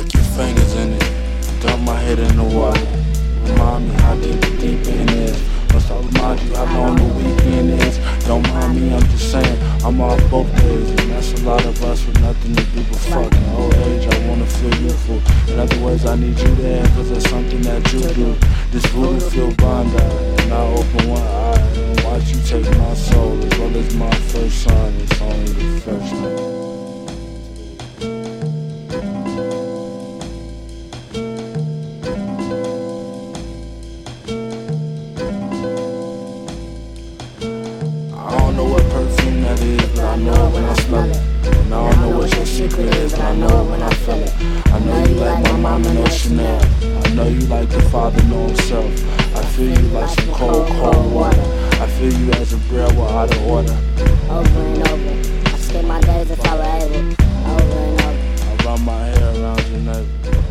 Tuck your fingers in it. Dump my head in the water. Remind me how deep the deep end is. Must I remind you how long the weekend is? Don't mind me, I'm just saying. I'm off both days. And that's a lot of us with nothing to do but fucking old age. I wanna feel youthful. In other words, I need you there, cause there's something that you do. This voodoo feel bond And I open one eye and watch you take my soul as well as my first son. It's only the first one. secret is, and I know it when I feel it. I know you like my mama, no Chanel. I know you like your father, no himself. I feel you like some cold, cold water. I feel you as a bread without out of order. Over and over, I spend my days if I were able. Over and over, I run my hair around your neck.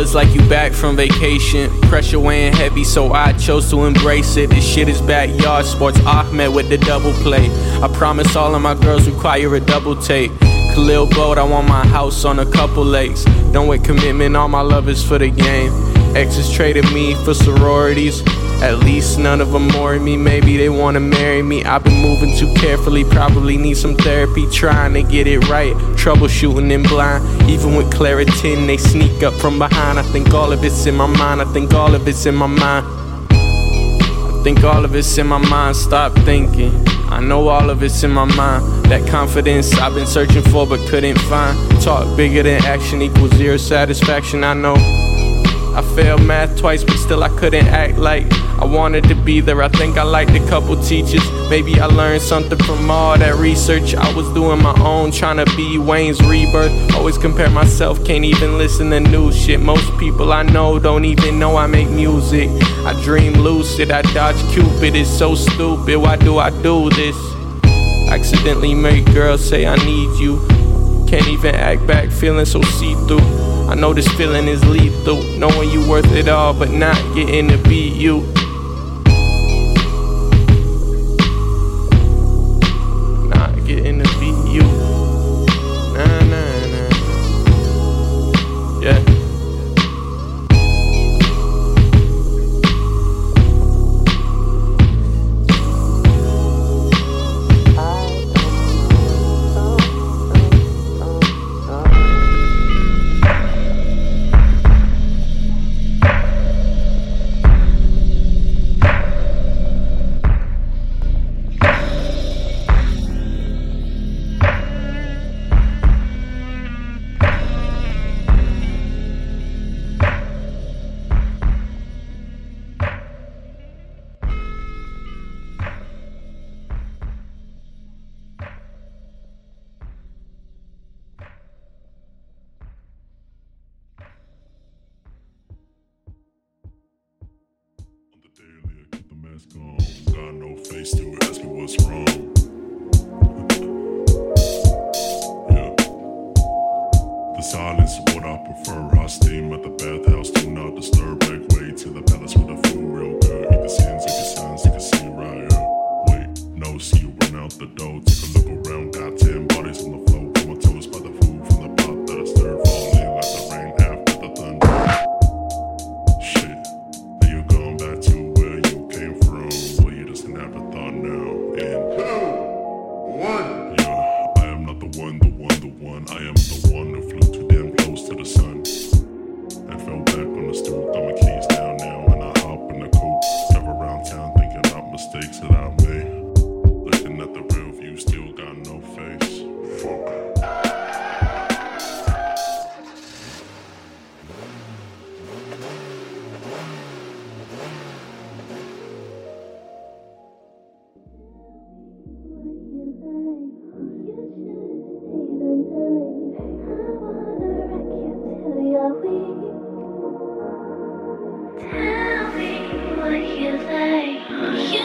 colors like you back from vacation. Pressure weighing heavy, so I chose to embrace it. This shit is backyard sports. Ahmed with the double play. I promise all of my girls require a double take. Khalil Boat, I want my house on a couple lakes. Don't wait commitment, all my love is for the game. Exes traded me for sororities. At least none of them more me, maybe they wanna marry me. I've been moving too carefully, probably need some therapy, trying to get it right. Troubleshooting in blind, even with Claritin, they sneak up from behind. I think all of it's in my mind, I think all of it's in my mind. I think all of it's in my mind, stop thinking. I know all of it's in my mind. That confidence I've been searching for but couldn't find. Talk bigger than action equals zero satisfaction, I know. I failed math twice, but still I couldn't act like I wanted to be there. I think I liked a couple teachers. Maybe I learned something from all that research. I was doing my own, trying to be Wayne's rebirth. Always compare myself, can't even listen to new shit. Most people I know don't even know I make music. I dream lucid, I dodge Cupid. It's so stupid. Why do I do this? Accidentally make girls say I need you. Can't even act back, feeling so see through. I know this feeling is lethal, knowing you worth it all, but not getting to be you. The silence is what I prefer. I steam at the bathhouse,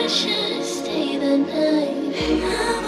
should stay the night.